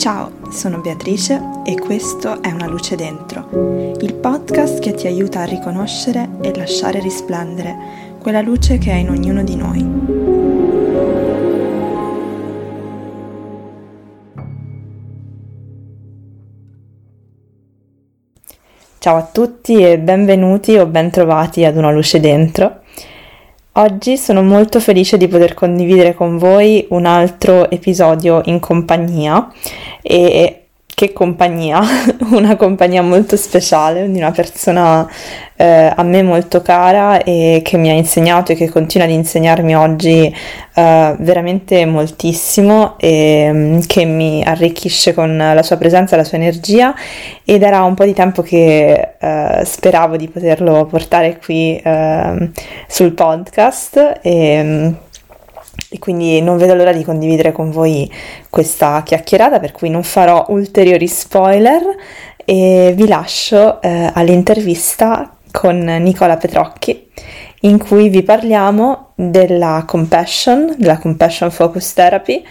Ciao, sono Beatrice e questo è Una luce dentro, il podcast che ti aiuta a riconoscere e lasciare risplendere quella luce che è in ognuno di noi. Ciao a tutti e benvenuti o bentrovati ad Una luce dentro. Oggi sono molto felice di poter condividere con voi un altro episodio in compagnia e che compagnia, una compagnia molto speciale di una persona eh, a me molto cara e che mi ha insegnato e che continua ad insegnarmi oggi eh, veramente moltissimo e mm, che mi arricchisce con la sua presenza, la sua energia ed era un po' di tempo che eh, speravo di poterlo portare qui ehm, sul podcast e mm, e quindi non vedo l'ora di condividere con voi questa chiacchierata per cui non farò ulteriori spoiler e vi lascio eh, all'intervista con Nicola Petrocchi in cui vi parliamo della compassion, della compassion focus therapy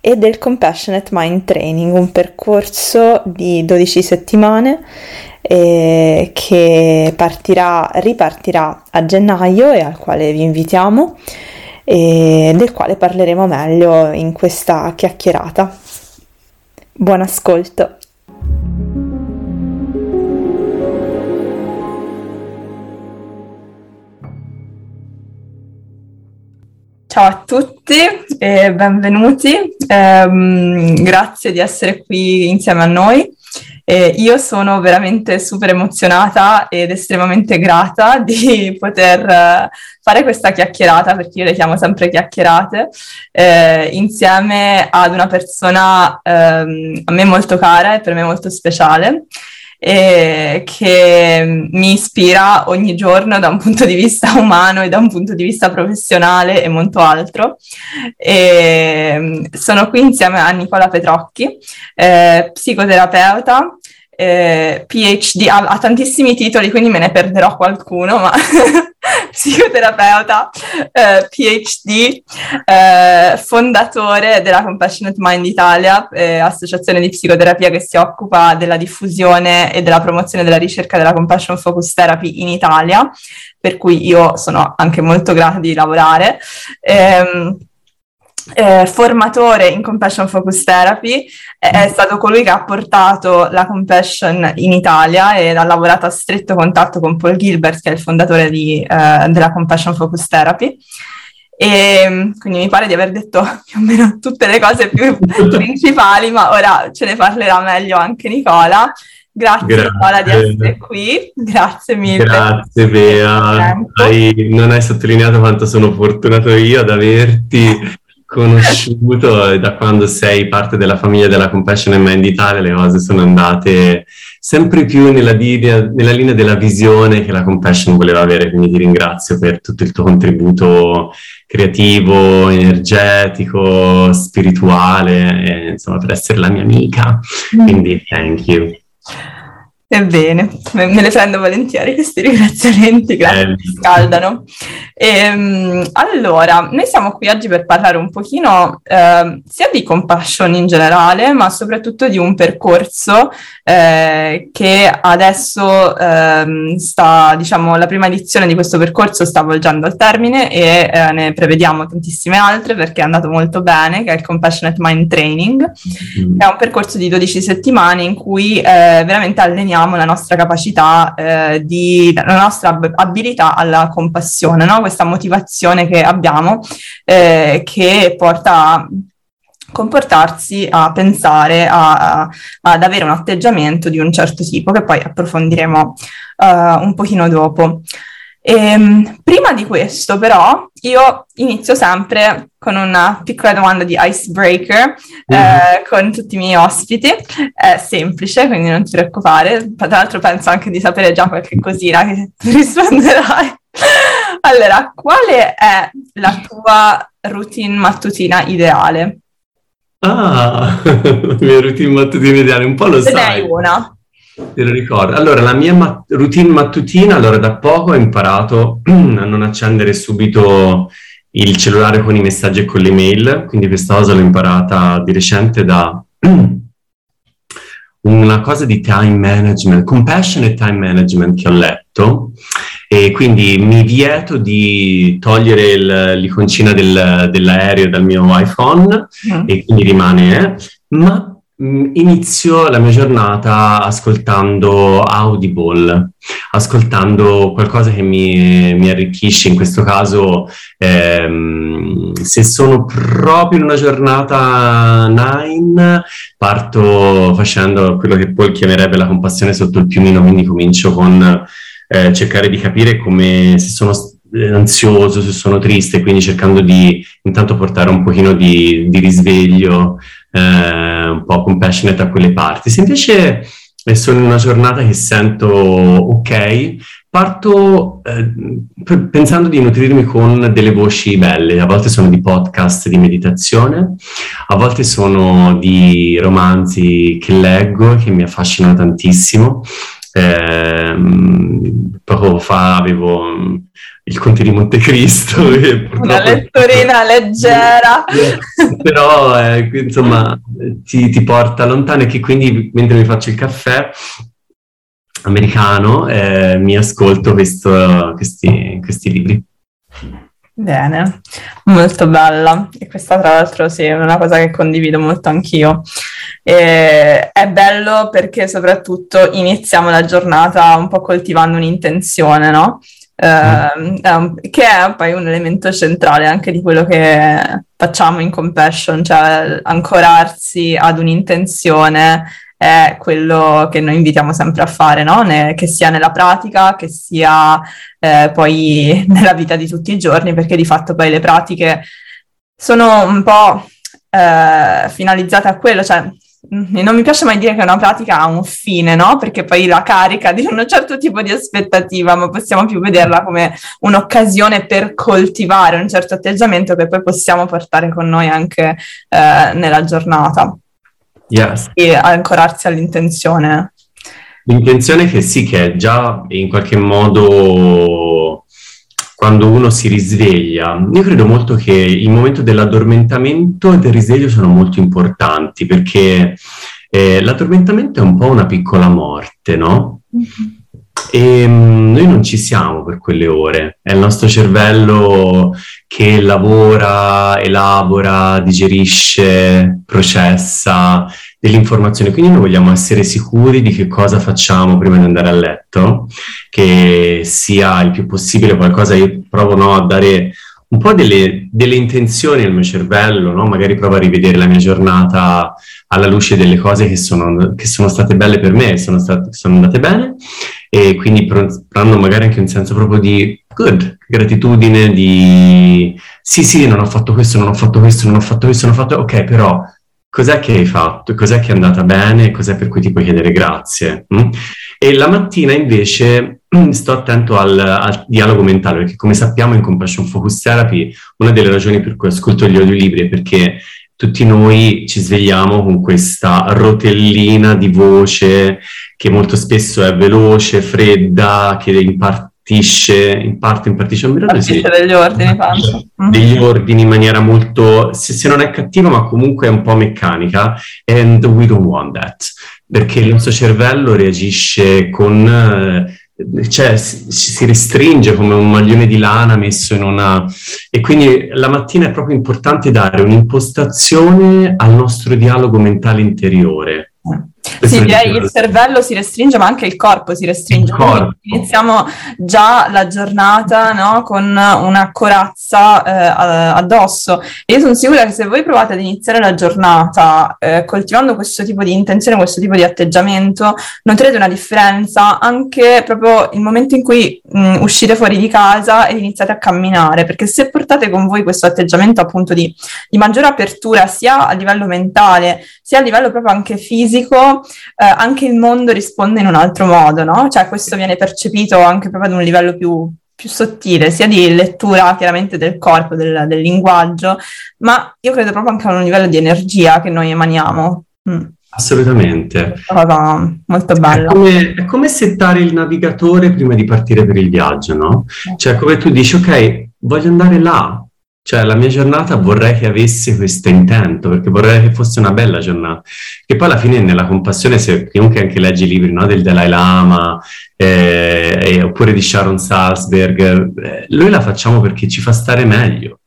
e del compassionate mind training, un percorso di 12 settimane eh, che partirà, ripartirà a gennaio e al quale vi invitiamo e del quale parleremo meglio in questa chiacchierata. Buon ascolto! Ciao a tutti e benvenuti, um, grazie di essere qui insieme a noi. Eh, io sono veramente super emozionata ed estremamente grata di poter uh, fare questa chiacchierata, perché io le chiamo sempre chiacchierate, eh, insieme ad una persona um, a me molto cara e per me molto speciale e che mi ispira ogni giorno da un punto di vista umano e da un punto di vista professionale e molto altro. E sono qui insieme a Nicola Petrocchi, eh, psicoterapeuta, eh, PhD, ha, ha, tantissimi titoli, quindi me ne perderò qualcuno, ma psicoterapeuta, eh, PhD, eh, fondatore della Compassionate Mind Italia, eh, associazione di psicoterapia che si occupa della diffusione e della promozione della ricerca della Compassion Focus Therapy in Italia, per cui io sono anche molto grata di lavorare. Ehm, eh, formatore in Compassion Focus Therapy, è stato colui che ha portato la Compassion in Italia ed ha lavorato a stretto contatto con Paul Gilbert, che è il fondatore di, eh, della Compassion Focus Therapy. E quindi mi pare di aver detto più o meno tutte le cose più principali, ma ora ce ne parlerà meglio anche Nicola. Grazie, Grazie. Nicola di essere qui, grazie mille. Grazie Bea, hai, non hai sottolineato quanto sono fortunato io ad averti conosciuto e da quando sei parte della famiglia della Compassion and Mind Italia le cose sono andate sempre più nella linea, nella linea, della visione che la Compassion voleva avere, quindi ti ringrazio per tutto il tuo contributo creativo, energetico, spirituale, e, insomma per essere la mia amica, quindi thank you. Ebbene, me ne prendo volentieri questi ringraziamenti, grazie, eh. mi scaldano. E, ehm, allora, noi siamo qui oggi per parlare un pochino eh, sia di compassion in generale, ma soprattutto di un percorso eh, che adesso ehm, sta, diciamo, la prima edizione di questo percorso sta volgendo al termine e eh, ne prevediamo tantissime altre perché è andato molto bene, che è il Compassionate Mind Training, mm. è un percorso di 12 settimane in cui eh, veramente alleniamo definiamo la nostra capacità eh, di, la nostra abilità alla compassione, no? questa motivazione che abbiamo eh, che porta a comportarsi, a pensare, a, a, ad avere un atteggiamento di un certo tipo che poi approfondiremo uh, un pochino dopo. E, ehm, prima di questo, però, io inizio sempre con una piccola domanda di icebreaker mm. eh, con tutti i miei ospiti. È semplice, quindi non ti preoccupare. Tra l'altro, penso anche di sapere già qualche cosina che tu risponderai. allora, quale è la tua routine mattutina ideale? Ah, la mia routine mattutina ideale, un po' lo Se sai. Ne hai una? Te lo ricordo. Allora, la mia mat- routine mattutina, allora da poco ho imparato a non accendere subito il cellulare con i messaggi e con le mail, quindi questa cosa l'ho imparata di recente da una cosa di time management, compassionate time management che ho letto e quindi mi vieto di togliere il, l'iconcina del, dell'aereo dal mio iPhone mm. e quindi rimane, eh, ma inizio la mia giornata ascoltando Audible, ascoltando qualcosa che mi, mi arricchisce, in questo caso ehm, se sono proprio in una giornata nine parto facendo quello che poi chiamerebbe la compassione sotto il piumino, quindi comincio con eh, cercare di capire come se sono ansioso, se sono triste, quindi cercando di intanto portare un pochino di, di risveglio eh, un po' compassionate a quelle parti. Se invece sono in una giornata che sento ok, parto eh, pensando di nutrirmi con delle voci belle, a volte sono di podcast di meditazione, a volte sono di romanzi che leggo che mi affascinano tantissimo. Eh, poco fa avevo il Conte di Montecristo. Una letturina leggera. Però eh, insomma ti, ti, porta lontano e che quindi mentre mi faccio il caffè americano eh, mi ascolto questo, questi, questi libri. Bene, molto bella. E questa tra l'altro sì, è una cosa che condivido molto anch'io. E è bello perché soprattutto iniziamo la giornata un po' coltivando un'intenzione, no? Uh, che è poi un elemento centrale anche di quello che facciamo in compassion, cioè ancorarsi ad un'intenzione è quello che noi invitiamo sempre a fare, no? ne- che sia nella pratica, che sia eh, poi nella vita di tutti i giorni, perché di fatto poi le pratiche sono un po' eh, finalizzate a quello, cioè Mm, non mi piace mai dire che una pratica ha un fine, no? Perché poi la carica di un certo tipo di aspettativa, ma possiamo più vederla come un'occasione per coltivare un certo atteggiamento che poi possiamo portare con noi anche eh, nella giornata. Yes. E ancorarsi all'intenzione. L'intenzione che sì, che è già in qualche modo quando uno si risveglia. Io credo molto che il momento dell'addormentamento e del risveglio sono molto importanti perché eh, l'addormentamento è un po' una piccola morte, no? Mm-hmm. E um, noi non ci siamo per quelle ore, è il nostro cervello che lavora, elabora, digerisce, processa dell'informazione. Quindi noi vogliamo essere sicuri di che cosa facciamo prima di andare a letto, che sia il più possibile qualcosa, io provo no, a dare un po' delle, delle, intenzioni al mio cervello, no? magari provo a rivedere la mia giornata alla luce delle cose che sono, che sono state belle per me, sono, state, sono andate bene e quindi prendo magari anche un senso proprio di good, gratitudine, di sì sì non ho fatto questo, non ho fatto questo, non ho fatto questo, non ho fatto ok però cos'è che hai fatto, cos'è che è andata bene, cos'è per cui ti puoi chiedere grazie. Mm? E la mattina invece sto attento al, al, dialogo mentale, perché come sappiamo in Compassion Focus Therapy una delle ragioni per cui ascolto gli audiolibri è perché tutti noi ci svegliamo con questa rotellina di voce che molto spesso è veloce, fredda, che in parte impartisce, in parte impartisce, non mi sì. degli ordini, penso. Mm-hmm. Degli ordini in maniera molto, se, se, non è cattiva, ma comunque è un po' meccanica, and we don't want that, perché il nostro cervello reagisce con... Eh, cioè si, si, restringe come un maglione di lana messo in una... E quindi la mattina è proprio importante dare un'impostazione al nostro dialogo mentale interiore. Sì, direi il cervello si restringe, ma anche il corpo si restringe. Corpo. Iniziamo già la giornata no, con una corazza eh, addosso. E io sono sicura che se voi provate ad iniziare la giornata eh, coltivando questo tipo di intenzione, questo tipo di atteggiamento, noterete una differenza anche proprio il momento in cui mh, uscite fuori di casa ed iniziate a camminare. Perché se portate con voi questo atteggiamento appunto di, di maggiore apertura, sia a livello mentale, sia a livello proprio anche fisico, eh, anche il mondo risponde in un altro modo, no? Cioè questo viene percepito anche proprio ad un livello più, più sottile, sia di lettura chiaramente del corpo, del, del, linguaggio, ma io credo proprio anche a un livello di energia che noi emaniamo. Mm. Assolutamente. Cosa molto bella. È come, è come, settare il navigatore prima di partire per il viaggio, no? Cioè come tu dici, ok, voglio andare là, Cioè, la mia giornata vorrei che avesse questo intento, perché vorrei che fosse una bella giornata. Che poi alla fine nella compassione, se chiunque anche legge i libri no, del Dalai Lama, eh, eh, oppure di Sharon Salzberg, eh, noi la facciamo perché ci fa stare meglio.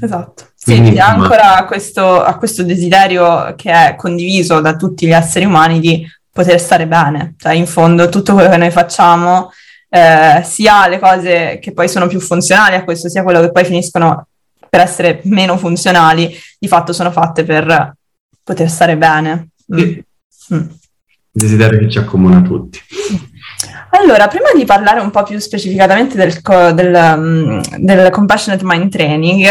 Esatto. Quindi, sì, ancora a questo, a questo desiderio che è condiviso da tutti gli esseri umani di poter stare bene. Cioè, in fondo, tutto quello che noi facciamo, eh, sia le cose che poi sono più funzionali a questo, sia quello che poi finiscono per essere meno funzionali, di fatto sono fatte per poter stare bene. Mm. Mm. Desiderio che ci accomuna tutti. Allora, prima di parlare un po' più specificatamente del, del, mm, del Compassionate Mind Training,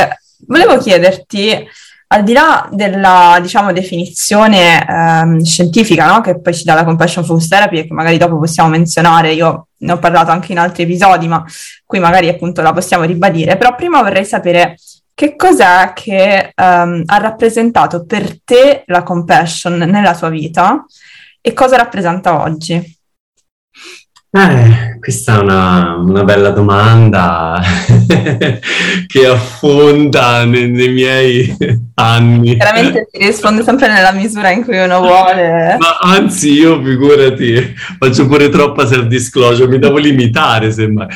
volevo chiederti, al di là della, diciamo, definizione ehm, scientifica, no? che poi ci dà la Compassion Focus Therapy e che magari dopo possiamo menzionare, io ne ho parlato anche in altri episodi, ma qui magari appunto la possiamo ribadire, però prima vorrei sapere che cos'è che um, ha rappresentato per te la compassion nella tua vita e cosa rappresenta oggi? Eh, questa è una, una bella domanda che affonda nei, nei, miei anni. Chiaramente ti rispondo sempre nella misura in cui uno vuole. Ma anzi, io figurati, faccio pure troppa self-disclosure, mi devo limitare semmai.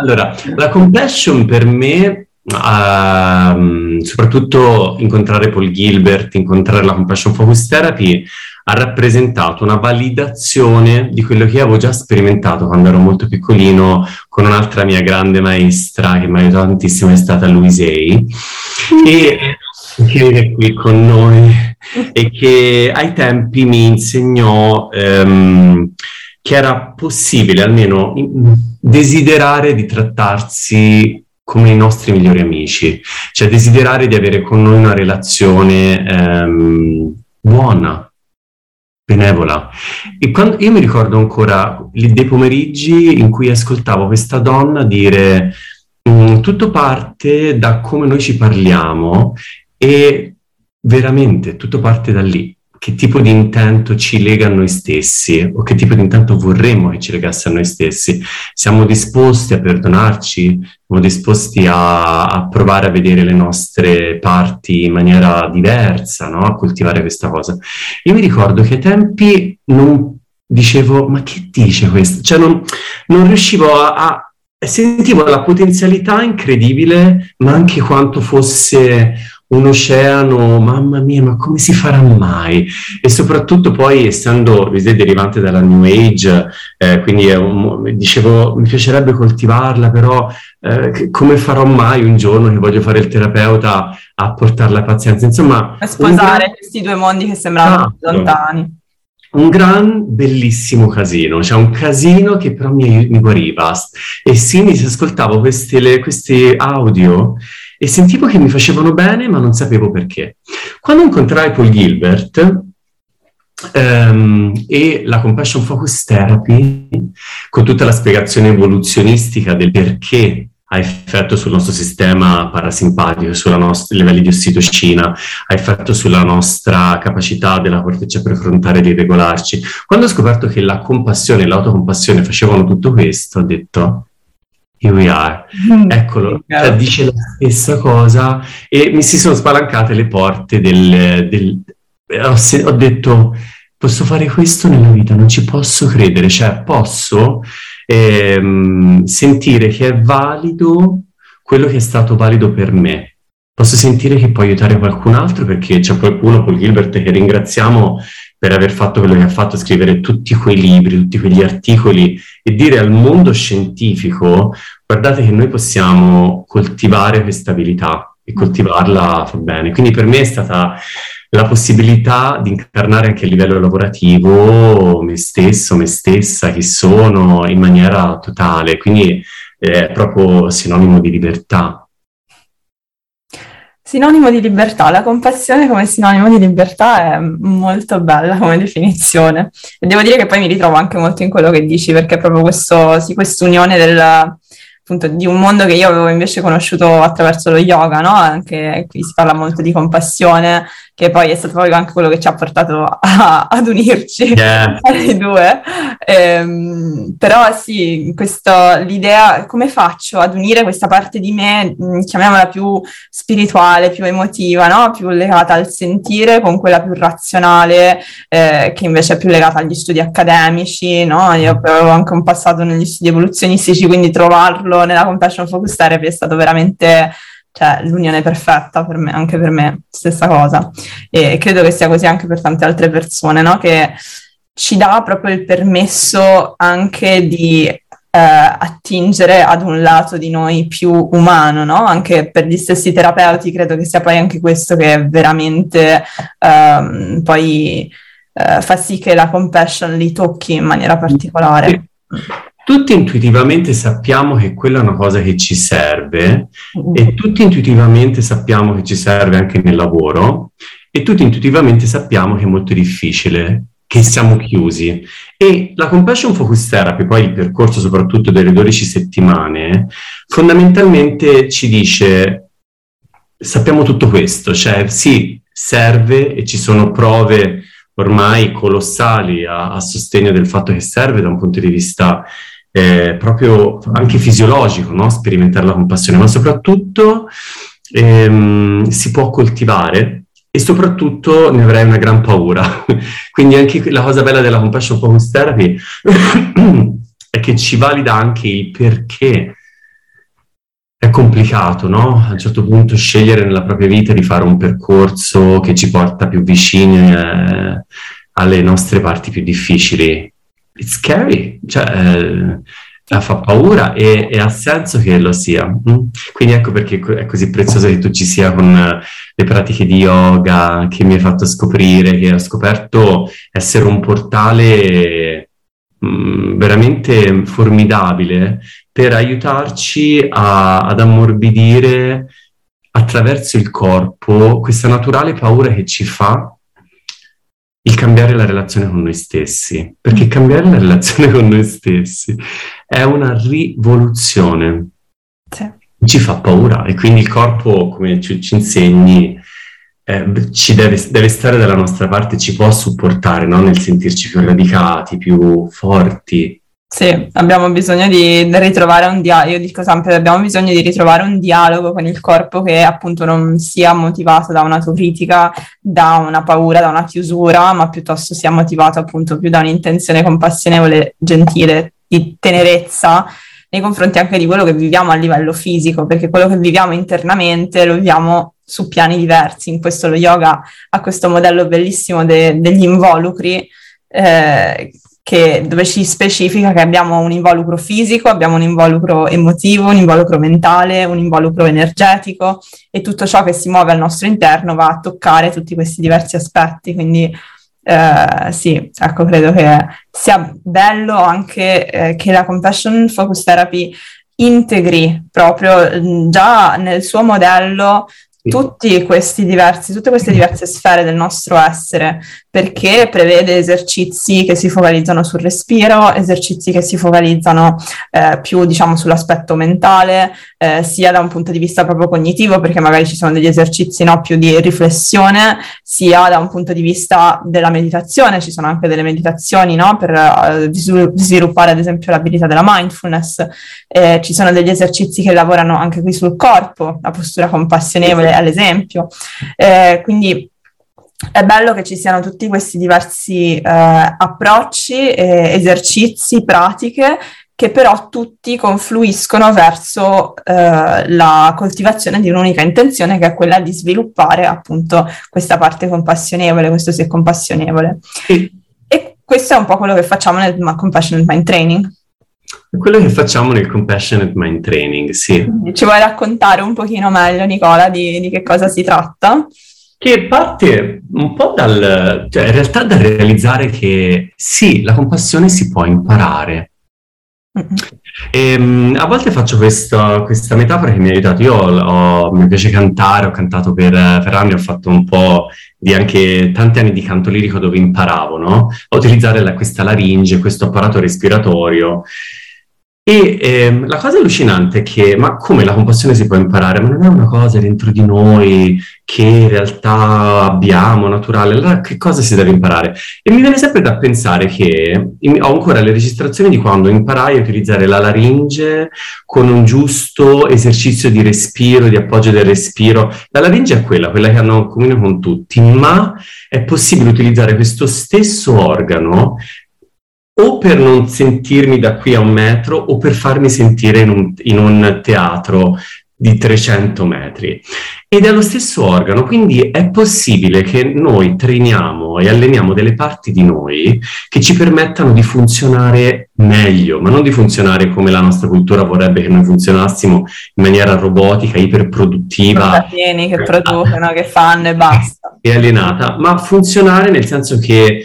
Allora, la compassion per me Uh, soprattutto incontrare Paul Gilbert, incontrare la Compassion Focus Therapy ha rappresentato una validazione di quello che avevo già sperimentato quando ero molto piccolino con un'altra mia grande maestra che mi ha aiutato tantissimo, è stata Louise Hay, e che è qui con noi. E che ai tempi mi insegnò um, che era possibile almeno desiderare di trattarsi come i nostri migliori amici, cioè desiderare di avere con noi una relazione ehm, buona, benevola. E quando, io mi ricordo ancora dei pomeriggi in cui ascoltavo questa donna dire mm, tutto parte da come noi ci parliamo e veramente tutto parte da lì che tipo di intento ci lega a noi stessi o che tipo di intento vorremmo che ci legasse a noi stessi. Siamo disposti a perdonarci, siamo disposti a, a provare a vedere le nostre parti in maniera diversa, no? a coltivare questa cosa. Io mi ricordo che ai tempi non dicevo, ma che dice questo? Cioè non, non riuscivo a, a sentivo la potenzialità incredibile, ma anche quanto fosse un oceano, mamma mia, ma come si farà mai? E soprattutto poi, essendo derivante dalla New Age, eh, quindi un, dicevo, mi piacerebbe coltivarla, però eh, come farò mai un giorno che voglio fare il terapeuta a portare la pazienza? Insomma... A sposare gran... questi due mondi che sembravano esatto. lontani un gran bellissimo casino, cioè un casino che però mi, mi guariva. E sì, mi ascoltavo questi, questi audio e sentivo che mi facevano bene, ma non sapevo perché. Quando incontrai Paul Gilbert um, e la Compassion Focus Therapy, con tutta la spiegazione evoluzionistica del perché ha effetto sul nostro sistema parasimpatico, sui livelli di ossitocina, ha effetto sulla nostra capacità della corteccia prefrontale di regolarci. Quando ho scoperto che la compassione e l'autocompassione facevano tutto questo, ho detto, here we are. Mm. Eccolo, cioè, dice la stessa cosa e mi si sono spalancate le porte del... del ho, se, ho detto, posso fare questo nella vita, non ci posso credere, cioè posso ehm, sentire che è valido quello che è stato valido per me. Posso sentire che può aiutare qualcun altro perché c'è qualcuno, Paul Gilbert, che ringraziamo per aver fatto quello che ha fatto, scrivere tutti quei libri, tutti quegli articoli e dire al mondo scientifico, guardate che noi possiamo coltivare questa abilità e coltivarla fa bene. Quindi per me è stata la possibilità di incarnare anche a livello lavorativo me stesso, me stessa, chi sono in maniera totale, quindi è proprio sinonimo di libertà. Sinonimo di libertà, la compassione come sinonimo di libertà è molto bella come definizione e devo dire che poi mi ritrovo anche molto in quello che dici perché proprio questo, sì, quest'unione del, appunto di un mondo che io avevo invece conosciuto attraverso lo yoga, no? Anche qui si parla molto di compassione, che poi è stato proprio anche quello che ci ha portato a, ad unirci yeah. i due. Ehm, però sì, questo, l'idea, come faccio ad unire questa parte di me, mm, chiamiamola più spirituale, più emotiva, no? più legata al sentire, con quella più razionale, eh, che invece è più legata agli studi accademici, no? Io avevo anche un passato negli studi evoluzionistici, quindi trovarlo nella Compassion Focus Therapy è stato veramente cioè l'unione perfetta per me, anche per me, stessa cosa. E credo che sia così anche per tante altre persone, no? Che ci dà proprio il permesso anche di eh, attingere ad un lato di noi più umano, no? Anche per gli stessi terapeuti credo che sia poi anche questo che veramente ehm, poi eh, fa sì che la compassion li tocchi in maniera particolare. Tutti intuitivamente sappiamo che quella è una cosa che ci serve e tutti intuitivamente sappiamo che ci serve anche nel lavoro e tutti intuitivamente sappiamo che è molto difficile, che siamo chiusi. E la Compassion Focus Therapy, poi il percorso soprattutto delle 12 settimane, fondamentalmente ci dice, sappiamo tutto questo, cioè sì, serve e ci sono prove ormai colossali a, a sostegno del fatto che serve da un punto di vista eh, proprio anche fisiologico, no? sperimentare la compassione, ma soprattutto ehm, si può coltivare e soprattutto ne avrei una gran paura. Quindi anche la cosa bella della compassion focus therapy è che ci valida anche il perché è complicato, no? A un certo punto scegliere nella propria vita di fare un percorso che ci porta più vicini eh, alle nostre parti più difficili it's scary, cioè eh, fa paura e, e, ha senso che lo sia. Mm? Quindi ecco perché è così prezioso che tu ci sia con uh, le pratiche di yoga che mi hai fatto scoprire, che ho scoperto essere un portale mm, veramente formidabile per aiutarci a, ad ammorbidire attraverso il corpo questa naturale paura che ci fa il cambiare la relazione con noi stessi, perché mm. cambiare la relazione con noi stessi è una rivoluzione. Sì. Ci fa paura e quindi il corpo, come ci, ci insegni, eh, ci deve, deve, stare dalla nostra parte, ci può supportare no? nel sentirci più radicati, più forti, sì, abbiamo bisogno di ritrovare un dialogo, io dico sempre, abbiamo bisogno di ritrovare un dialogo con il corpo che appunto non sia motivato da un'autocritica, da una paura, da una chiusura, ma piuttosto sia motivato appunto più da un'intenzione compassionevole, gentile, di tenerezza nei confronti anche di quello che viviamo a livello fisico, perché quello che viviamo internamente lo viviamo su piani diversi. In questo lo yoga ha questo modello bellissimo de- degli involucri. Eh, che, dove ci specifica che abbiamo un involucro fisico, abbiamo un involucro emotivo, un involucro mentale, un involucro energetico e tutto ciò che si muove al nostro interno va a toccare tutti questi diversi aspetti. Quindi eh, sì, ecco, credo che sia bello anche eh, che la Compassion Focus Therapy integri proprio già nel suo modello tutti questi diversi, tutte queste diverse sfere del nostro essere, perché prevede esercizi che si focalizzano sul respiro, esercizi che si focalizzano eh, più diciamo sull'aspetto mentale, eh, sia da un punto di vista proprio cognitivo, perché magari ci sono degli esercizi no, più di riflessione, sia da un punto di vista della meditazione, ci sono anche delle meditazioni no, per uh, sviluppare ad esempio l'abilità della mindfulness, eh, ci sono degli esercizi che lavorano anche qui sul corpo, la postura compassionevole all'esempio. Eh, quindi è bello che ci siano tutti questi diversi eh, approcci, eh, esercizi, pratiche che però tutti confluiscono verso eh, la coltivazione di un'unica intenzione che è quella di sviluppare appunto questa parte compassionevole, questo sé compassionevole. Sì. E questo è un po' quello che facciamo nel Compassionate Mind Training. Quello che facciamo nel Compassionate Mind Training, sì. Ci vuoi raccontare un pochino meglio, Nicola, di, di che cosa si tratta? Che parte un po' dal, cioè in realtà dal realizzare che sì, la compassione si può imparare. E, um, a volte faccio questa, questa, metafora che mi ha aiutato. Io ho, mi piace cantare, ho cantato per, per, anni, ho fatto un po' di anche tanti anni di canto lirico dove imparavo no? a utilizzare la, questa laringe, questo apparato respiratorio E ehm, la cosa allucinante è che, ma come la compassione si può imparare? Ma non è una cosa dentro di noi che in realtà abbiamo, naturale, allora che cosa si deve imparare? E mi viene sempre da pensare che ho ancora le registrazioni di quando imparai a utilizzare la laringe con un giusto esercizio di respiro, di appoggio del respiro. La laringe è quella, quella che hanno in comune con tutti, ma è possibile utilizzare questo stesso organo o per non sentirmi da qui a un metro o per farmi sentire in un, in un teatro di 300 metri. Ed è lo stesso organo, quindi è possibile che noi trainiamo e alleniamo delle parti di noi che ci permettano di funzionare meglio, ma non di funzionare come la nostra cultura vorrebbe che noi funzionassimo in maniera robotica, iperproduttiva. Pieni che producono, che fanno e basta. E allenata, ma funzionare nel senso che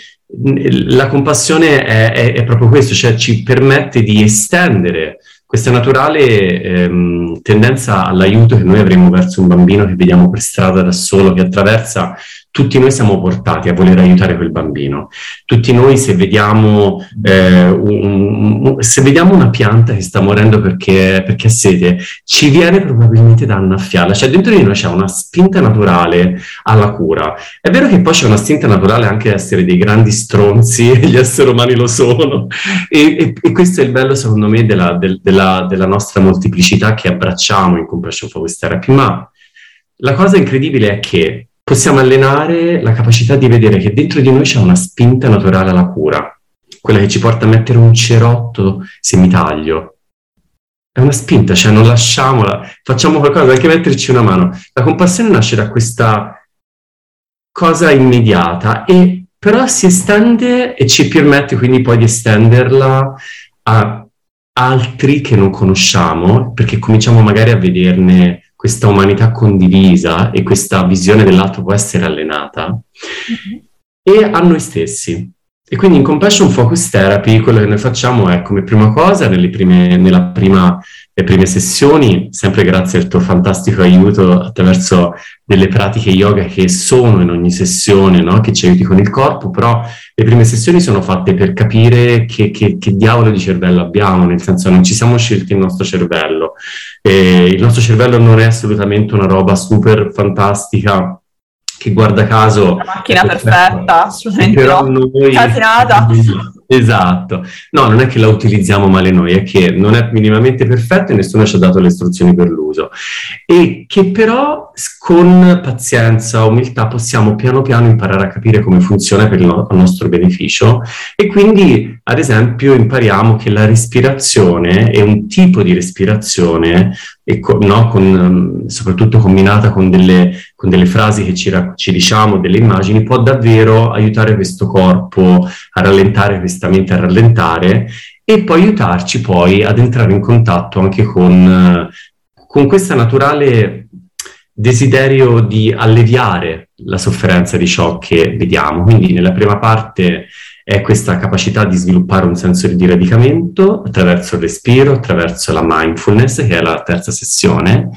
la compassione è, è, è, proprio questo, cioè ci permette di estendere questa naturale ehm, tendenza all'aiuto che noi avremo verso un bambino che vediamo per strada da solo, che attraversa tutti noi siamo portati a voler aiutare quel bambino. Tutti noi se vediamo, eh, un, un, se vediamo una pianta che sta morendo perché, perché, ha sete, ci viene probabilmente da annaffiarla. Cioè dentro di noi c'è una spinta naturale alla cura. È vero che poi c'è una spinta naturale anche ad essere dei grandi stronzi, gli esseri umani lo sono. E, e, e questo è il bello secondo me della, del, della, della nostra molteplicità che abbracciamo in Compassion Focus Therapy. Ma la cosa incredibile è che possiamo allenare la capacità di vedere che dentro di noi c'è una spinta naturale alla cura, quella che ci porta a mettere un cerotto se mi taglio. È una spinta, cioè non lasciamola, facciamo qualcosa, anche metterci una mano. La compassione nasce da questa cosa immediata e però si estende e ci permette quindi poi di estenderla a altri che non conosciamo, perché cominciamo magari a vederne questa umanità condivisa e questa visione dell'altro può essere allenata mm-hmm. e a noi stessi. E quindi in Compassion Focus Therapy quello che noi facciamo è come prima cosa, prime, nella prima, le prime sessioni, sempre grazie al tuo fantastico aiuto attraverso delle pratiche yoga che sono in ogni sessione, no? che ci aiuti con il corpo, però le prime sessioni sono fatte per capire che, che, che diavolo di cervello abbiamo, nel senso non ci siamo scelti il nostro cervello. E il nostro cervello non è assolutamente una roba super fantastica che guarda caso... La macchina perfetta, assolutamente però no. Noi... Esatto. No, non è che la utilizziamo male noi, è che non è minimamente perfetto e nessuno ci ha dato le istruzioni per l'uso. E che però con pazienza, umiltà, possiamo piano piano imparare a capire come funziona per il no- nostro beneficio e quindi, ad esempio, impariamo che la respirazione è un tipo di respirazione, co- no, con, soprattutto combinata con delle, con delle frasi che ci, ra- ci diciamo, delle immagini, può davvero aiutare questo corpo a rallentare questa questa mente a rallentare e poi aiutarci poi ad entrare in contatto anche con, con questo naturale desiderio di alleviare la sofferenza di ciò che vediamo. Quindi nella prima parte è questa capacità di sviluppare un senso di radicamento attraverso il respiro, attraverso la mindfulness, che è la terza sessione,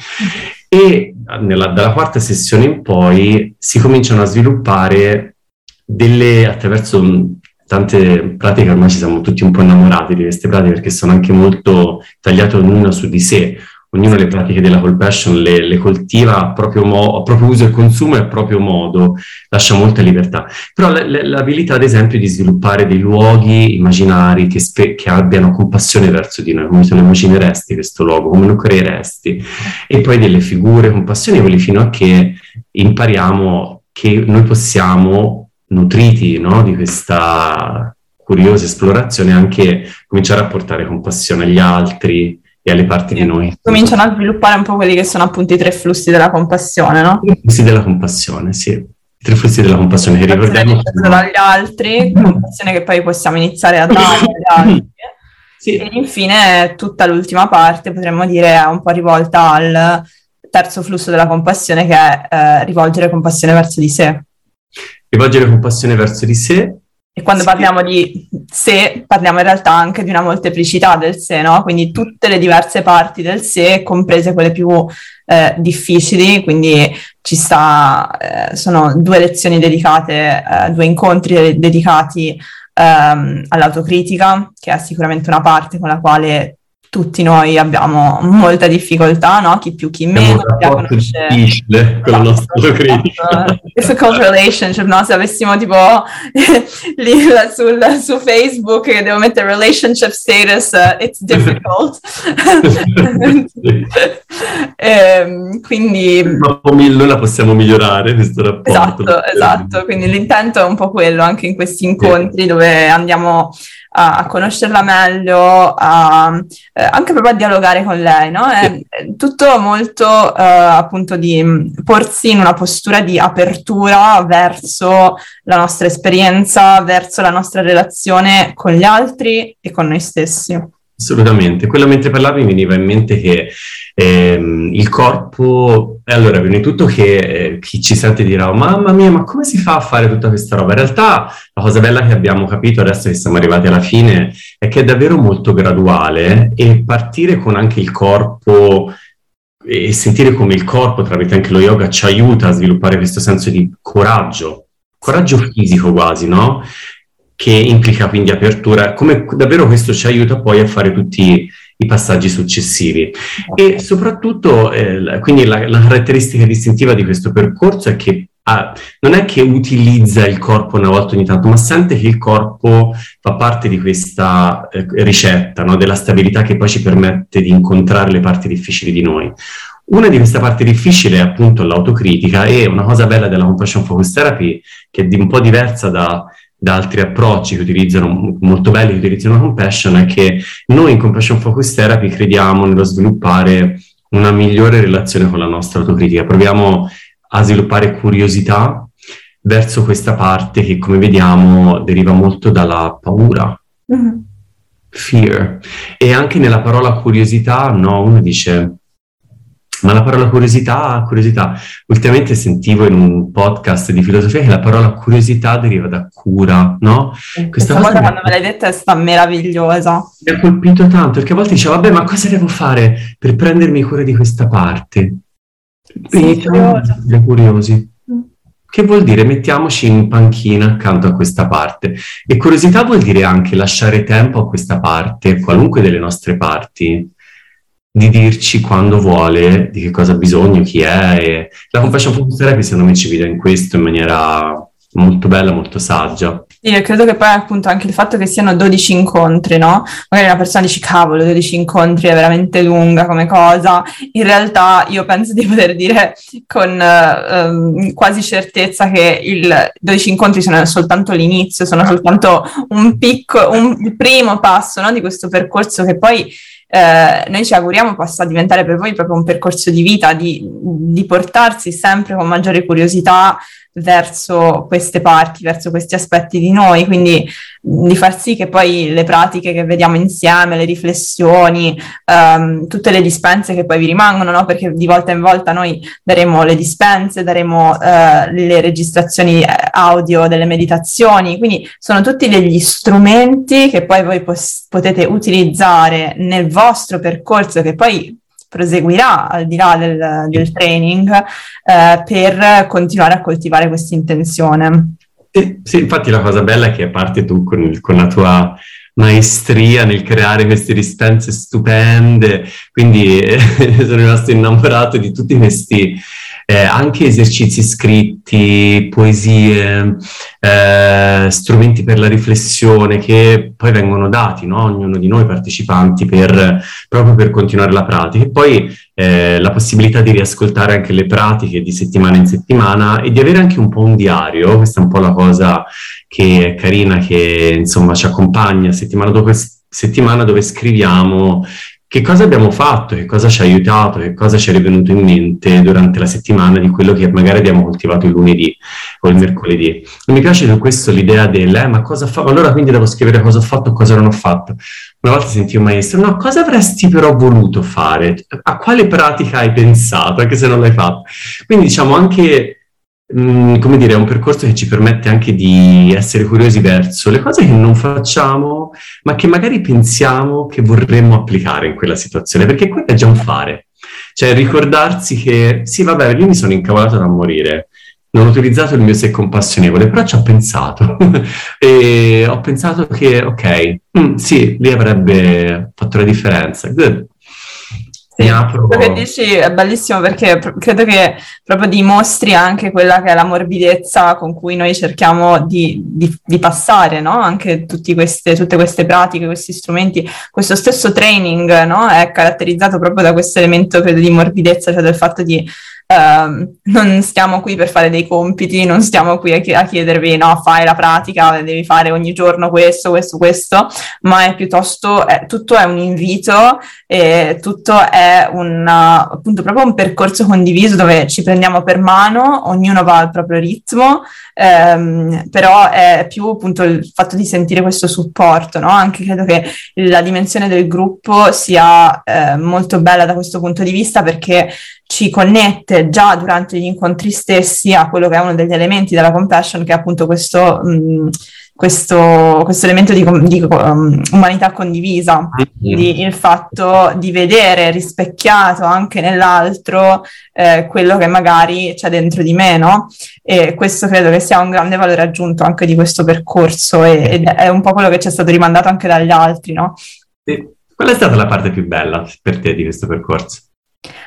e nella, dalla quarta sessione in poi si cominciano a sviluppare delle, attraverso tante pratiche ormai ci siamo tutti un po' innamorati di queste pratiche perché sono anche molto tagliate ognuna su di sé. Ognuno le pratiche della compassion le, le coltiva a proprio, mo- a proprio uso e consumo e a proprio modo, lascia molta libertà. Però l- l- l'abilità, ad esempio, di sviluppare dei luoghi immaginari che, spe- che, abbiano compassione verso di noi, come te lo immagineresti questo luogo, come lo creeresti, e poi delle figure compassionevoli fino a che impariamo che noi possiamo nutriti no, di questa curiosa esplorazione, anche cominciare a portare compassione agli altri e alle parti di noi. Cominciano a sviluppare un po' quelli che sono appunto i tre flussi della compassione, no? I flussi della compassione, sì. I tre flussi della compassione che ricordiamo. dagli altri, compassione che poi possiamo iniziare a dare agli altri. Sì. E infine tutta l'ultima parte potremmo dire è un po' rivolta al terzo flusso della compassione che è eh, rivolgere compassione verso di sé rivolgere compassione verso di sé. E quando sì. parliamo di sé, parliamo in realtà anche di una molteplicità del sé, no? Quindi tutte le diverse parti del sé, comprese quelle più eh, difficili, quindi ci sta, eh, sono due lezioni dedicate, eh, due incontri dedicati ehm, all'autocritica, che è sicuramente una parte con la quale tutti noi abbiamo molta difficoltà, no? chi più chi meno. È un difficile con la nostra autocritica. Difficult relationship, no? Se avessimo tipo lì sul, su Facebook che devo mettere relationship status, uh, it's difficult. ehm, quindi... Ma noi la possiamo migliorare questo rapporto. Esatto, esatto. Quindi l'intento è un po' quello anche in questi incontri sì. dove andiamo a, conoscerla meglio, a, eh, anche proprio a dialogare con lei, no? È, è tutto molto eh, appunto di mm, porsi in una postura di apertura verso la nostra esperienza, verso la nostra relazione con gli altri e con noi stessi. Assolutamente, quello mentre parlavi mi veniva in mente che ehm, il corpo, allora prima di tutto che eh, chi ci sente dirà oh, mamma mia ma come si fa a fare tutta questa roba? In realtà la cosa bella che abbiamo capito adesso che siamo arrivati alla fine è che è davvero molto graduale e partire con anche il corpo e sentire come il corpo tramite anche lo yoga ci aiuta a sviluppare questo senso di coraggio, coraggio fisico quasi, no? Che implica quindi apertura, come davvero questo ci aiuta poi a fare tutti i passaggi successivi. E soprattutto, eh, quindi la, la, caratteristica distintiva di questo percorso è che ah, non è che utilizza il corpo una volta ogni tanto, ma sente che il corpo fa parte di questa eh, ricetta, no? della stabilità che poi ci permette di incontrare le parti difficili di noi. Una di queste parti difficili è appunto l'autocritica e una cosa bella della compassion focus therapy, che è un po' diversa da da altri approcci che utilizzano, molto belli che utilizzano compassion, è che noi in compassion focus therapy crediamo nello sviluppare una migliore relazione con la nostra autocritica. Proviamo a sviluppare curiosità verso questa parte che, come vediamo, deriva molto dalla paura. Mm-hmm. Fear. E anche nella parola curiosità, no, uno dice ma la parola curiosità, curiosità, ultimamente sentivo in un podcast di filosofia che la parola curiosità deriva da cura, no? Questa, Questa cosa quando me l'hai detta è stata meravigliosa. Mi ha colpito tanto, perché a volte dicevo, vabbè, ma cosa devo fare per prendermi cura di questa parte? Sì, curiosi. curiosi. Mm. Che vuol dire mettiamoci in panchina accanto a questa parte. E curiosità vuol dire anche lasciare tempo a questa parte, qualunque delle nostre parti, di dirci quando vuole, di che cosa ha bisogno, chi è. E la compassion focus therapy secondo me ci vede in questo in maniera molto bella, molto saggia. Io credo che poi appunto anche il fatto che siano 12 incontri, no? Magari una persona dice cavolo, 12 incontri è veramente lunga come cosa. In realtà io penso di poter dire con uh, quasi certezza che i 12 incontri sono soltanto l'inizio, sono soltanto un piccolo, un, il primo passo no? di questo percorso che poi eh, noi ci auguriamo possa diventare per voi proprio un percorso di vita, di, di portarsi sempre con maggiore curiosità verso queste parti, verso questi aspetti di noi, quindi di far sì che poi le pratiche che vediamo insieme, le riflessioni, um, tutte le dispense che poi vi rimangono, no? perché di volta in volta noi daremo le dispense, daremo uh, le registrazioni eh, audio delle meditazioni, quindi sono tutti degli strumenti che poi voi pos- potete utilizzare nel vostro percorso che poi proseguirà al di là del, del training eh, per continuare a coltivare questa intenzione. Sì, sì, infatti la cosa bella è che a parte tu con, il, con la tua maestria nel creare queste distanze stupende, quindi eh, sono rimasto innamorato di tutti questi eh, anche esercizi scritti, poesie, eh, strumenti per la riflessione che poi vengono dati no? a ognuno di noi partecipanti per, proprio per continuare la pratica. E poi eh, la possibilità di riascoltare anche le pratiche di settimana in settimana e di avere anche un po' un diario, questa è un po' la cosa che è carina, che insomma ci accompagna settimana dopo settimana dove scriviamo che cosa abbiamo fatto, che cosa ci ha aiutato, che cosa ci è venuto in mente durante la settimana di quello che magari abbiamo coltivato il lunedì o il mercoledì. E mi piace su questo l'idea del, eh, ma cosa fa? Allora quindi devo scrivere cosa ho fatto e cosa non ho fatto. Una volta sentì un maestro, no, cosa avresti però voluto fare? A quale pratica hai pensato, anche se non l'hai fatto? Quindi diciamo anche Mm, come dire, è un percorso che ci permette anche di essere curiosi verso le cose che non facciamo, ma che magari pensiamo che vorremmo applicare in quella situazione, perché quello è già un fare. Cioè ricordarsi che, sì, vabbè, io mi sono incavolato da morire, non ho utilizzato il mio se compassionevole, però ci ho pensato e ho pensato che, ok, mm, sì, lì avrebbe fatto la differenza. Good. Sì, quello che dici è bellissimo perché credo che proprio dimostri anche quella che è la morbidezza con cui noi cerchiamo di, di, di passare, no? Anche queste, tutte queste pratiche, questi strumenti, questo stesso training, no? È caratterizzato proprio da questo elemento, credo, di morbidezza, cioè del fatto di Uh, non stiamo qui per fare dei compiti, non stiamo qui a, ch- a, chiedervi no, fai la pratica, devi fare ogni giorno questo, questo, questo, ma è piuttosto, è, tutto è un invito e tutto è un, appunto proprio un percorso condiviso dove ci prendiamo per mano, ognuno va al proprio ritmo, ehm, però è più appunto il fatto di sentire questo supporto, no? Anche credo che la dimensione del gruppo sia eh, molto bella da questo punto di vista perché ci connette già durante gli incontri stessi a quello che è uno degli elementi della compassion, che è appunto questo, mh, mm, questo, questo elemento di, di um, umanità condivisa, quindi il fatto di vedere rispecchiato anche nell'altro eh, quello che magari c'è dentro di me, no? E questo credo che sia un grande valore aggiunto anche di questo percorso e, ed è un po' quello che ci è stato rimandato anche dagli altri, no? Sì. Qual è stata la parte più bella per te di questo percorso?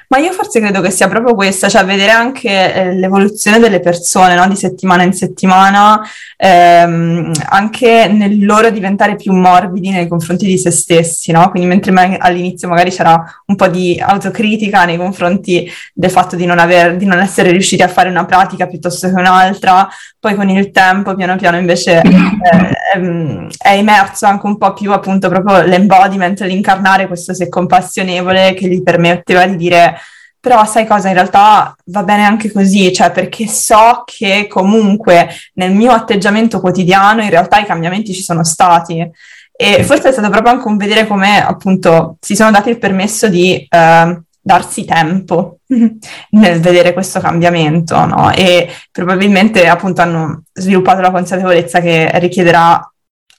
Ma io forse credo che sia proprio questa, cioè vedere anche eh, l'evoluzione delle persone, no? di settimana in settimana, ehm, anche nel loro diventare più morbidi nei confronti di se stessi, no? Quindi mentre ma- all'inizio magari c'era un po' di autocritica nei confronti del fatto di non, aver, di non essere riusciti a fare una pratica piuttosto che un'altra, poi con il tempo piano piano invece eh, ehm, è emerso anche un po' più appunto proprio l'embodiment, l'incarnare questo sé compassionevole che gli permetteva di dire però sai cosa, in realtà va bene anche così, cioè perché so che comunque nel mio atteggiamento quotidiano in realtà i cambiamenti ci sono stati. E forse è stato proprio anche un vedere come appunto si sono dati il permesso di eh, darsi tempo nel vedere questo cambiamento, no? E probabilmente appunto hanno sviluppato la consapevolezza che richiederà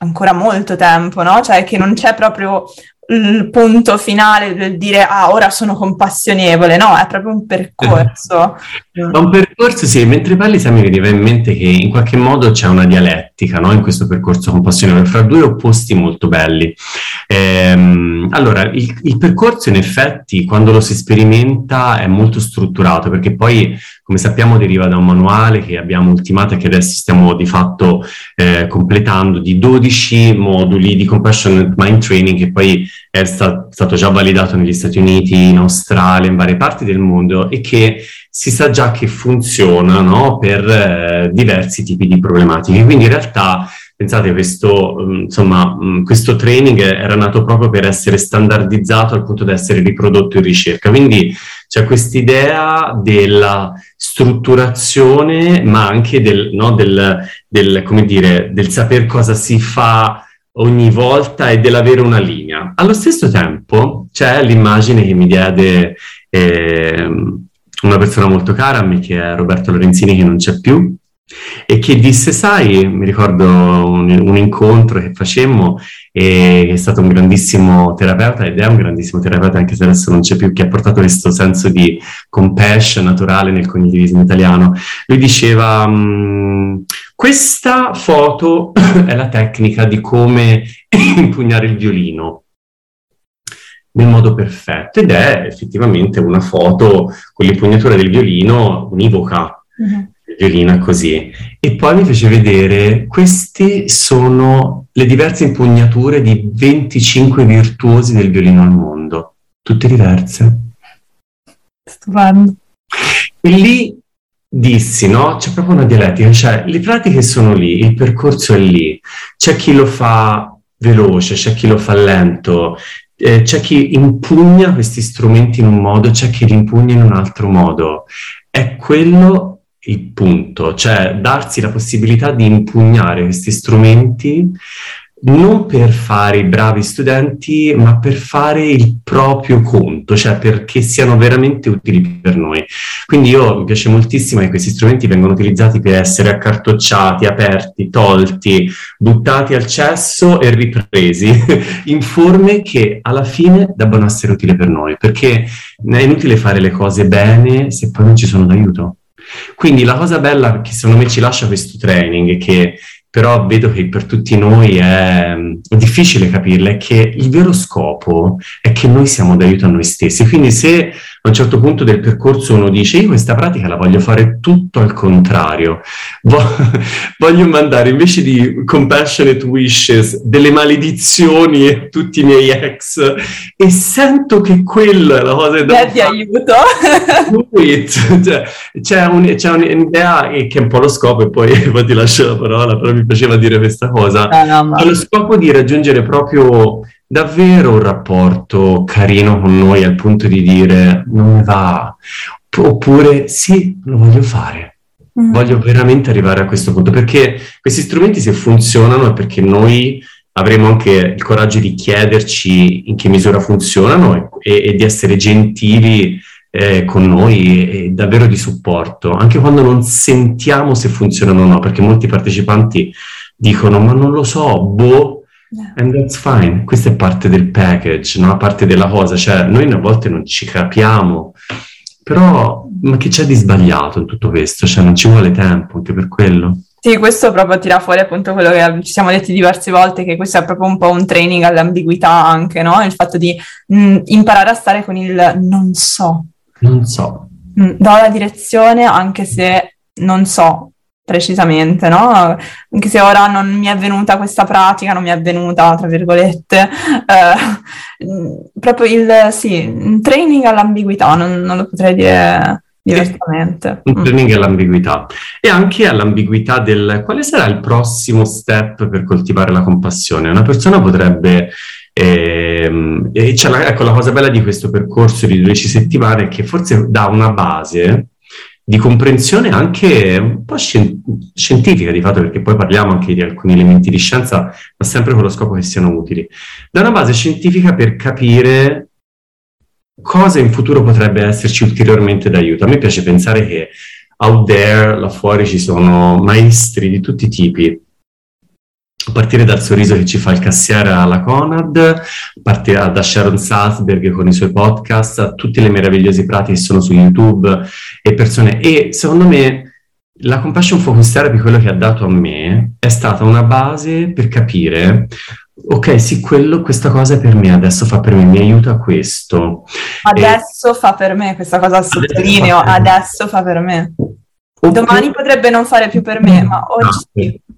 ancora molto tempo, no? Cioè che non c'è proprio il punto finale del dire ah ora sono compassionevole, no, è proprio un percorso. Ma un percorso sì, mentre parli Sam mi veniva in mente che in qualche modo c'è una dialettica no? in questo percorso compassionevole fra due opposti molto belli. Ehm, allora, il, il percorso in effetti quando lo si sperimenta è molto strutturato perché poi come sappiamo deriva da un manuale che abbiamo ultimato e che adesso stiamo di fatto eh, completando di 12 moduli di Compassionate Mind Training che poi è sta- stato già validato negli Stati Uniti, in Australia, in varie parti del mondo e che si sa già che funziona no? per eh, diversi tipi di problematiche. Quindi in realtà pensate, questo, mm, insomma, mm, questo training era nato proprio per essere standardizzato al punto da essere riprodotto in ricerca. Quindi c'è quest'idea della strutturazione, ma anche del, no, del, del, come dire, del saper cosa si fa ogni volta e dell'avere una linea. Allo stesso tempo c'è l'immagine che mi diede eh, una persona molto cara a me, che è Roberto Lorenzini, che non c'è più, e che disse, sai, mi ricordo un, un, incontro che facemmo e è stato un grandissimo terapeuta ed è un grandissimo terapeuta anche se adesso non c'è più, che ha portato questo senso di compassion naturale nel cognitivismo italiano. Lui diceva, mm, questa foto è la tecnica di come impugnare il violino nel modo perfetto ed è effettivamente una foto con l'impugnatura del violino univoca. Mm-hmm violina così. E poi mi fece vedere, queste sono le diverse impugnature di 25 virtuosi del violino al mondo, tutte diverse. Stupendo. E lì dissi, no? C'è proprio una dialettica, cioè le pratiche sono lì, il percorso è lì, c'è chi lo fa veloce, c'è chi lo fa lento, eh, c'è chi impugna questi strumenti in un modo, c'è chi li impugna in un altro modo. È quello il punto, cioè darsi la possibilità di impugnare questi strumenti non per fare i bravi studenti, ma per fare il proprio conto, cioè perché siano veramente utili per noi. Quindi io mi piace moltissimo che questi strumenti vengano utilizzati per essere accartocciati, aperti, tolti, buttati al cesso e ripresi in forme che alla fine debbano essere utili per noi, perché è inutile fare le cose bene se poi non ci sono d'aiuto. Quindi la cosa bella che secondo me ci lascia questo training che però vedo che per tutti noi è difficile capirla, è che il vero scopo è che noi siamo d'aiuto a noi stessi. Quindi se a un certo punto del percorso uno dice io questa pratica la voglio fare tutto al contrario, voglio mandare invece di compassionate wishes delle maledizioni a tutti i miei ex e sento che quella è la cosa da... ti aiuto! cioè, c'è, un, c'è, un'idea che è un po' lo scopo e poi, poi ti lascio la parola, però mi piaceva dire questa cosa. No, no, ma... Lo scopo di raggiungere proprio davvero un rapporto carino con noi al punto di dire non mi va, oppure sì, lo voglio fare. Mm. Voglio veramente arrivare a questo punto perché questi strumenti se funzionano è perché noi avremo anche il coraggio di chiederci in che misura funzionano e, e di essere gentili eh, con noi e, e, davvero di supporto, anche quando non sentiamo se funzionano o no, perché molti partecipanti dicono ma non lo so, boh, And that's fine, questa è parte del package, no? parte della cosa, cioè noi a volte non ci capiamo, però ma che c'è di sbagliato in tutto questo? Cioè non ci vuole tempo anche per quello. Sì, questo proprio tira fuori appunto quello che ci siamo detti diverse volte, che questo è proprio un po' un training all'ambiguità anche, no? Il fatto di mh, imparare a stare con il non so. Non so. Mh, do la direzione anche se non so, precisamente, no? Anche se ora non mi è venuta questa pratica, non mi è venuta, tra virgolette, eh, proprio il, sì, training all'ambiguità, non, non lo potrei dire diversamente. Un training all'ambiguità e anche all'ambiguità del quale sarà il prossimo step per coltivare la compassione. Una persona potrebbe ehm, e c'è la, ecco, la cosa bella di questo percorso di 12 settimane è che forse dà una base di comprensione anche un po' scientifica di fatto, perché poi parliamo anche di alcuni elementi di scienza, ma sempre con lo scopo che siano utili, da una base scientifica per capire cosa in futuro potrebbe esserci ulteriormente d'aiuto. A me piace pensare che out there, là fuori, ci sono maestri di tutti i tipi, a partire dal sorriso che ci fa il cassiere alla Conad, a partire da Sharon Salzberg con i suoi podcast, a tutte le meravigliose pratiche che sono su YouTube e persone. E secondo me la Compassion Focus Therapy, quello che ha dato a me, è stata una base per capire ok, sì, quello, questa cosa è per me, adesso fa per me, mi aiuta questo. Adesso e... fa per me, questa cosa sottolineo, adesso, fa per me. Oppure... Domani potrebbe non fare più per me, ma oggi no.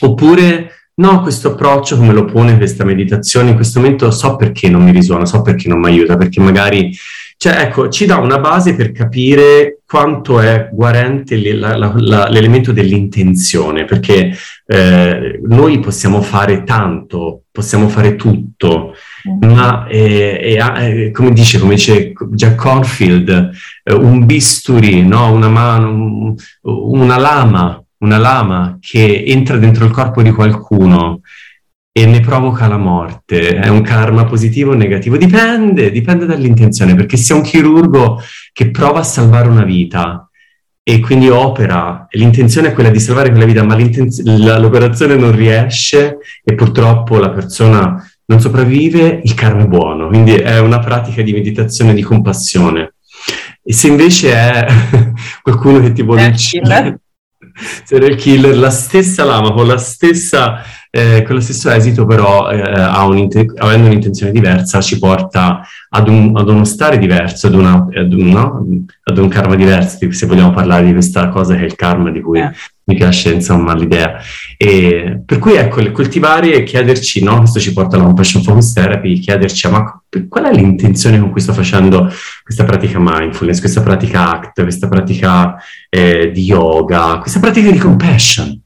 Oppure no, questo approccio come lo pone questa meditazione in questo momento so perché non mi risuona, so perché non mi aiuta, perché magari, cioè ecco, ci dà una base per capire quanto è guarente la, la, la, l'elemento dell'intenzione, perché eh, noi possiamo fare tanto, possiamo fare tutto, mm. ma eh, eh, come dice, come dice Jack Corfield, eh, un bisturi, no? una mano, un, una lama una lama che entra dentro il corpo di qualcuno e ne provoca la morte, è un karma positivo o negativo? Dipende, dipende dall'intenzione, perché se è un chirurgo che prova a salvare una vita e quindi opera, e l'intenzione è quella di salvare quella vita, ma l'operazione non riesce e purtroppo la persona non sopravvive, il karma è buono, quindi è una pratica di meditazione di compassione. E se invece è qualcuno che ti vuole uccidere, serial killer, la stessa lama con, la stessa, eh, con lo stesso esito, però eh, avendo un'intenzione diversa, ci porta ad, un, ad uno stare diverso, ad, una, ad, un, no? ad, un, karma diverso, se vogliamo parlare di questa cosa che è il karma di cui... Eh mi piace insomma l'idea. E per cui ecco, coltivare e chiederci, no? questo ci porta alla compassion focus therapy, chiederci ma qual è l'intenzione con cui sto facendo questa pratica mindfulness, questa pratica ACT, questa pratica eh, di yoga, questa pratica di compassion.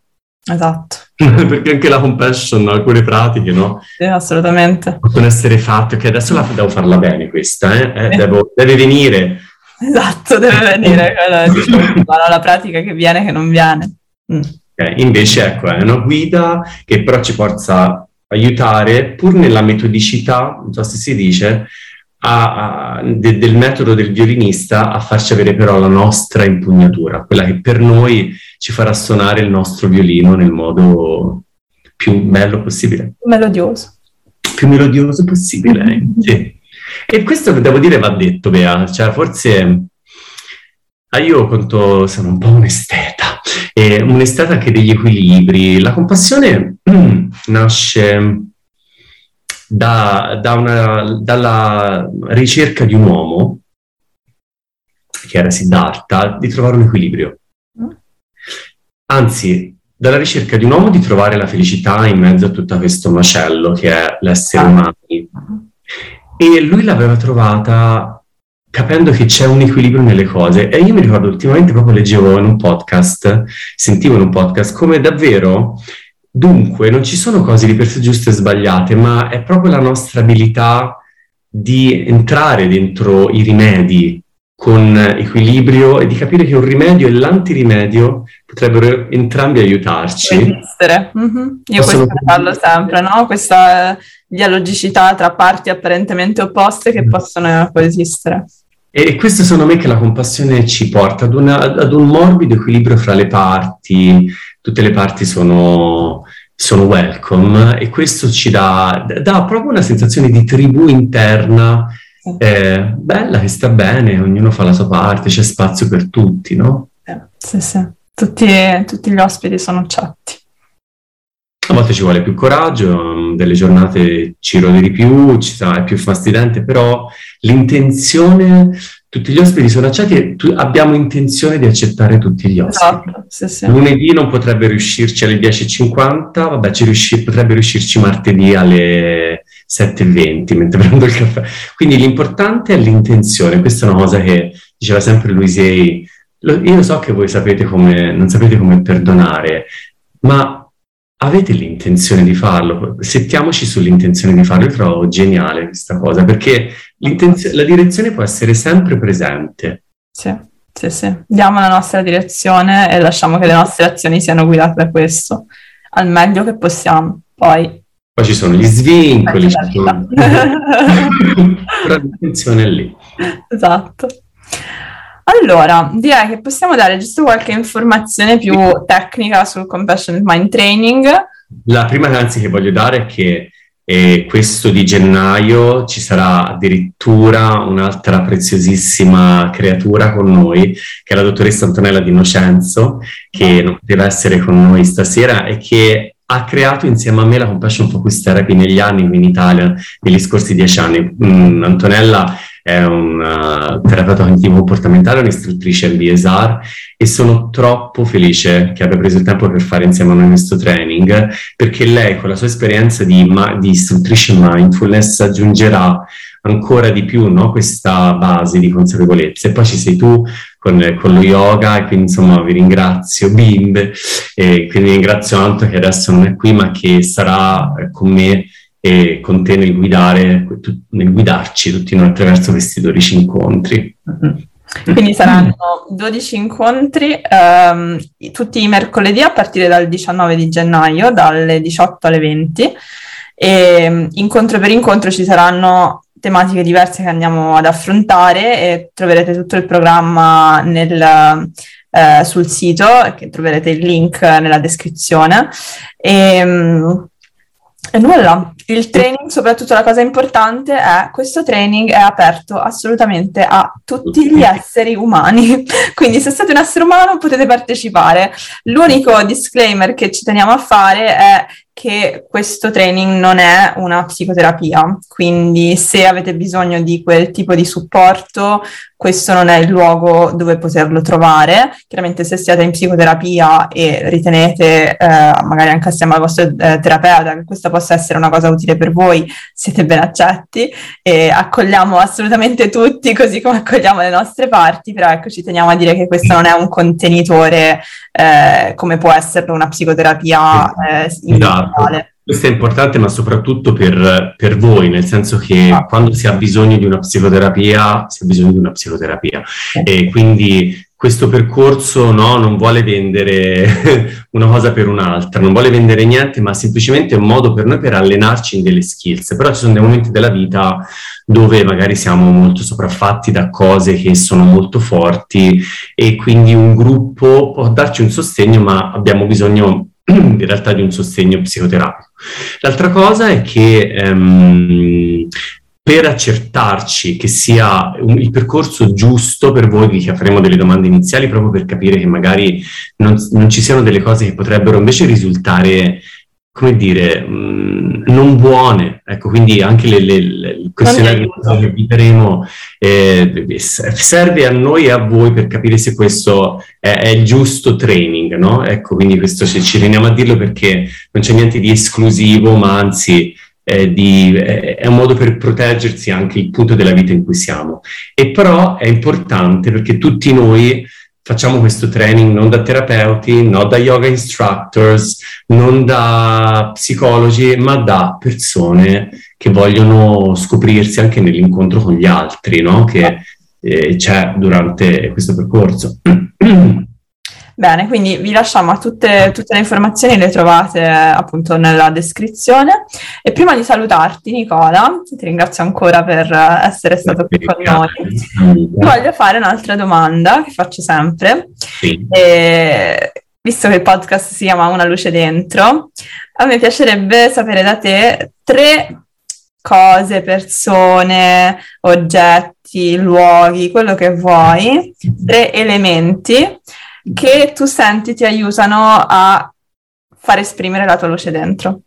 Esatto. Perché anche la compassion, alcune pratiche, no? Sì, assolutamente. Possono essere fatte, ok, adesso la, devo farla bene questa, eh? eh devo, deve venire. Esatto, deve venire, quella, diciamo, la pratica che viene che non viene. Mm. Okay. Invece, ecco, è una guida che però ci possa aiutare, pur nella metodicità, non so se si dice, a, a, de, del metodo del violinista, a farci avere però la nostra impugnatura, quella che per noi ci farà suonare il nostro violino nel modo più bello possibile. Melodioso. Più melodioso possibile, mm-hmm. sì. E questo devo dire va detto, Bea, cioè forse Ah, io conto, sono un po' un esteta, e un esteta anche degli equilibri. La compassione nasce da, da una, dalla ricerca di un uomo, che era Siddhartha, di trovare un equilibrio. Anzi, dalla ricerca di un uomo di trovare la felicità in mezzo a tutto questo macello che è l'essere umano. E lui l'aveva trovata capendo che c'è un equilibrio nelle cose. E io mi ricordo ultimamente proprio leggevo in un podcast, sentivo in un podcast come davvero, dunque, non ci sono cose di per sé giuste e sbagliate, ma è proprio la nostra abilità di entrare dentro i rimedi con equilibrio e di capire che un rimedio e l'antirimedio potrebbero entrambi aiutarci. Esistere. Mm-hmm. Io Possono... questo parlo sempre, no? Questa dialogicità tra parti apparentemente opposte che mm. possono coesistere. E questo secondo me che la compassione ci porta ad, una, ad, un morbido equilibrio fra le parti, tutte le parti sono, sono welcome e questo ci dà, dà, proprio una sensazione di tribù interna eh, bella che sta bene, ognuno fa la sua parte, c'è spazio per tutti, no? Eh, sì, sì, tutti, tutti gli ospiti sono accetti. A volte ci vuole più coraggio, delle giornate ci rode di più, ci sarà, è più fastidente, però l'intenzione, tutti gli ospiti sono accetti e tu, abbiamo intenzione di accettare tutti gli ospiti. Esatto, sì, sì. Lunedì non potrebbe riuscirci alle 10.50, vabbè, ci riusci, potrebbe riuscirci martedì alle 7.20 mentre prendo il caffè. Quindi l'importante è l'intenzione, questa è una cosa che diceva sempre Luisei. Io so che voi sapete come, non sapete come perdonare, ma avete l'intenzione di farlo, settiamoci sull'intenzione di farlo, io trovo geniale questa cosa, perché la direzione può essere sempre presente. Sì, sì, sì, diamo la nostra direzione e lasciamo che le nostre azioni siano guidate da questo, al meglio che possiamo, poi... Poi ci sono gli svincoli, sono... però l'intenzione è lì. Esatto. Allora, direi che possiamo dare giusto qualche informazione più tecnica sul Compassionate Mind Training. La prima anzi che voglio dare è che eh, questo di gennaio ci sarà addirittura un'altra preziosissima creatura con noi, che è la dottoressa Antonella Di Innocenzo, che non poteva essere con noi stasera e che ha creato insieme a me la Compassion Focus Therapy negli anni in Italia, negli scorsi dieci anni. Mm, Antonella è una terapeuta cognitivo comportamentale, un'istruttrice MBSR e sono troppo felice che abbia preso il tempo per fare insieme a noi questo training perché lei con la sua esperienza di, ma- di istruttrice mindfulness aggiungerà ancora di più no? questa base di consapevolezza e poi ci sei tu con, con, lo yoga e quindi insomma vi ringrazio Bimbe e quindi ringrazio Anto che adesso non è qui ma che sarà con me e con te nel guidare, nel guidarci tutti noi attraverso questi 12 incontri. Mm-hmm. Quindi saranno 12 incontri ehm, tutti i mercoledì a partire dal 19 di gennaio, dalle 18 alle 20. E mm, incontro per incontro ci saranno tematiche diverse che andiamo ad affrontare e troverete tutto il programma nel, eh, sul sito, che troverete il link nella descrizione. E, mm, e nulla, il training, soprattutto la cosa importante è questo training è aperto assolutamente a tutti gli esseri umani. Quindi se siete un essere umano potete partecipare. L'unico disclaimer che ci teniamo a fare è che questo training non è una psicoterapia, quindi se avete bisogno di quel tipo di supporto, questo non è il luogo dove poterlo trovare. Chiaramente se siete in psicoterapia e ritenete, eh, magari anche assieme al vostro eh, terapeuta, che questa possa essere una cosa utile per voi, siete ben accetti e accogliamo assolutamente tutti, così come accogliamo le nostre parti, però ecco ci teniamo a dire che questo non è un contenitore eh, come può essere una psicoterapia eh, individuale. Questo è importante, ma soprattutto per, per voi, nel senso che ah. quando si ha bisogno di una psicoterapia, si ha bisogno di una psicoterapia. Sì. E quindi questo percorso no, non vuole vendere una cosa per un'altra, non vuole vendere niente, ma semplicemente è un modo per noi per allenarci in delle skills. Però ci sono dei momenti della vita dove magari siamo molto sopraffatti da cose che sono molto forti e quindi un gruppo può darci un sostegno, ma abbiamo bisogno in realtà di un sostegno psicoterapico. L'altra cosa è che ehm, per accertarci che sia un, il percorso giusto per voi, vi faremo delle domande iniziali proprio per capire che magari non, non ci siano delle cose che potrebbero invece risultare come dire, mh, non buone. Ecco, quindi anche le, le, le, il questionario che inviteremo eh, serve a noi e a voi per capire se questo è, è il giusto training, no? Ecco, quindi questo ci, ci teniamo a dirlo perché non c'è niente di esclusivo, ma anzi eh, di, eh, è un modo per proteggersi anche il punto della vita in cui siamo. E però è importante perché tutti noi facciamo questo training non da terapeuti, non da yoga instructors, non da psicologi, ma da persone che vogliono scoprirsi anche nell'incontro con gli altri, no? che eh, c'è durante questo percorso. Bene, quindi vi lasciamo tutte, tutte, le informazioni, le trovate appunto nella descrizione. E prima di salutarti, Nicola, ti ringrazio ancora per essere stato qui con noi. Voglio fare un'altra domanda che faccio sempre. Sì. E, visto che il podcast si chiama Una luce dentro, a me piacerebbe sapere da te tre cose, persone, oggetti, luoghi, quello che vuoi, tre elementi che tu senti ti aiutano a far esprimere la tua luce dentro?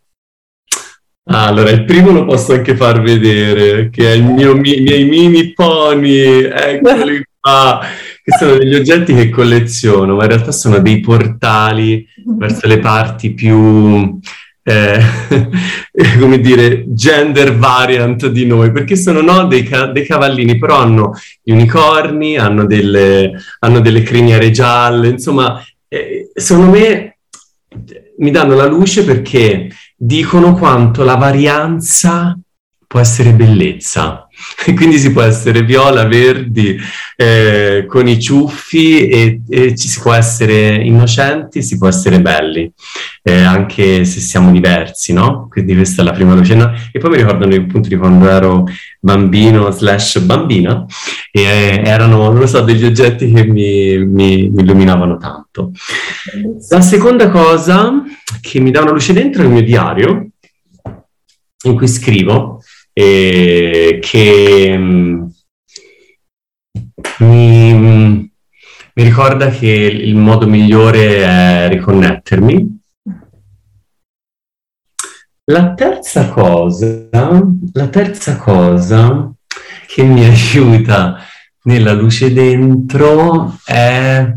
Allora, il primo lo posso anche far vedere, che è il mio, mi, i miei mini pony, eccoli qua, che sono degli oggetti che colleziono, ma in realtà sono dei portali verso le parti più, eh, come dire, gender variant di noi, perché sono no, dei, dei, cavallini, però hanno gli unicorni, hanno delle, hanno delle criniere gialle, insomma, eh, secondo me mi danno la luce perché dicono quanto la varianza può essere bellezza. E quindi si può essere viola, verdi, eh, con i ciuffi e, e, ci si può essere innocenti, si può essere belli, eh, anche se siamo diversi, no? Quindi questa è la prima luce. No? E poi mi ricordano appunto di quando ero bambino slash bambina e eh, erano, non lo so, degli oggetti che mi, mi, mi illuminavano tanto. La seconda cosa che mi dà una luce dentro è il mio diario, in cui scrivo e che mm, mi, mm, mi ricorda che il modo migliore è riconnettermi. La terza cosa, la terza cosa che mi aiuta nella luce dentro è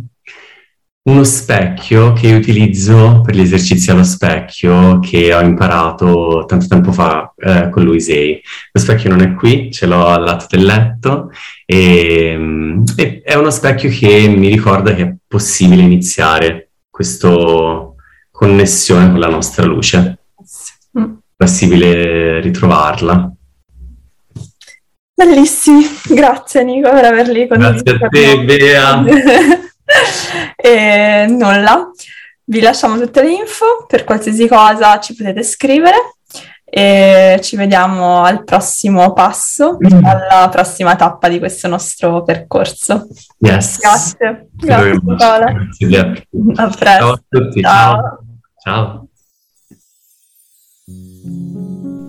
uno specchio che utilizzo per gli esercizi allo specchio che ho imparato tanto tempo fa eh, con Luisei. Lo specchio non è qui, ce l'ho al lato del letto e, mm, e è uno specchio che mi ricorda che è possibile iniziare questa connessione con la nostra luce. È possibile ritrovarla. Bellissimi, grazie Nico per averli condiviso. Grazie a te Bea. e nulla, vi lasciamo tutte le info, per qualsiasi cosa ci potete scrivere e ci vediamo al prossimo passo, mm. alla prossima tappa di questo nostro percorso. Yes. Grazie. Grazie, Grazie. A presto. Ciao a tutti. Ciao. Ciao.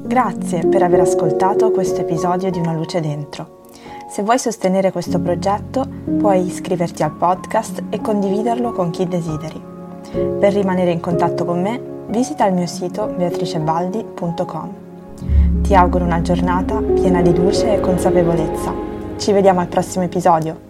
Grazie per aver ascoltato questo episodio di Una luce dentro. Se vuoi sostenere questo progetto, puoi iscriverti al podcast e condividerlo con chi desideri. Per rimanere in contatto con me, visita il mio sito beatricebaldi.com. Ti auguro una giornata piena di luce e consapevolezza. Ci vediamo al prossimo episodio.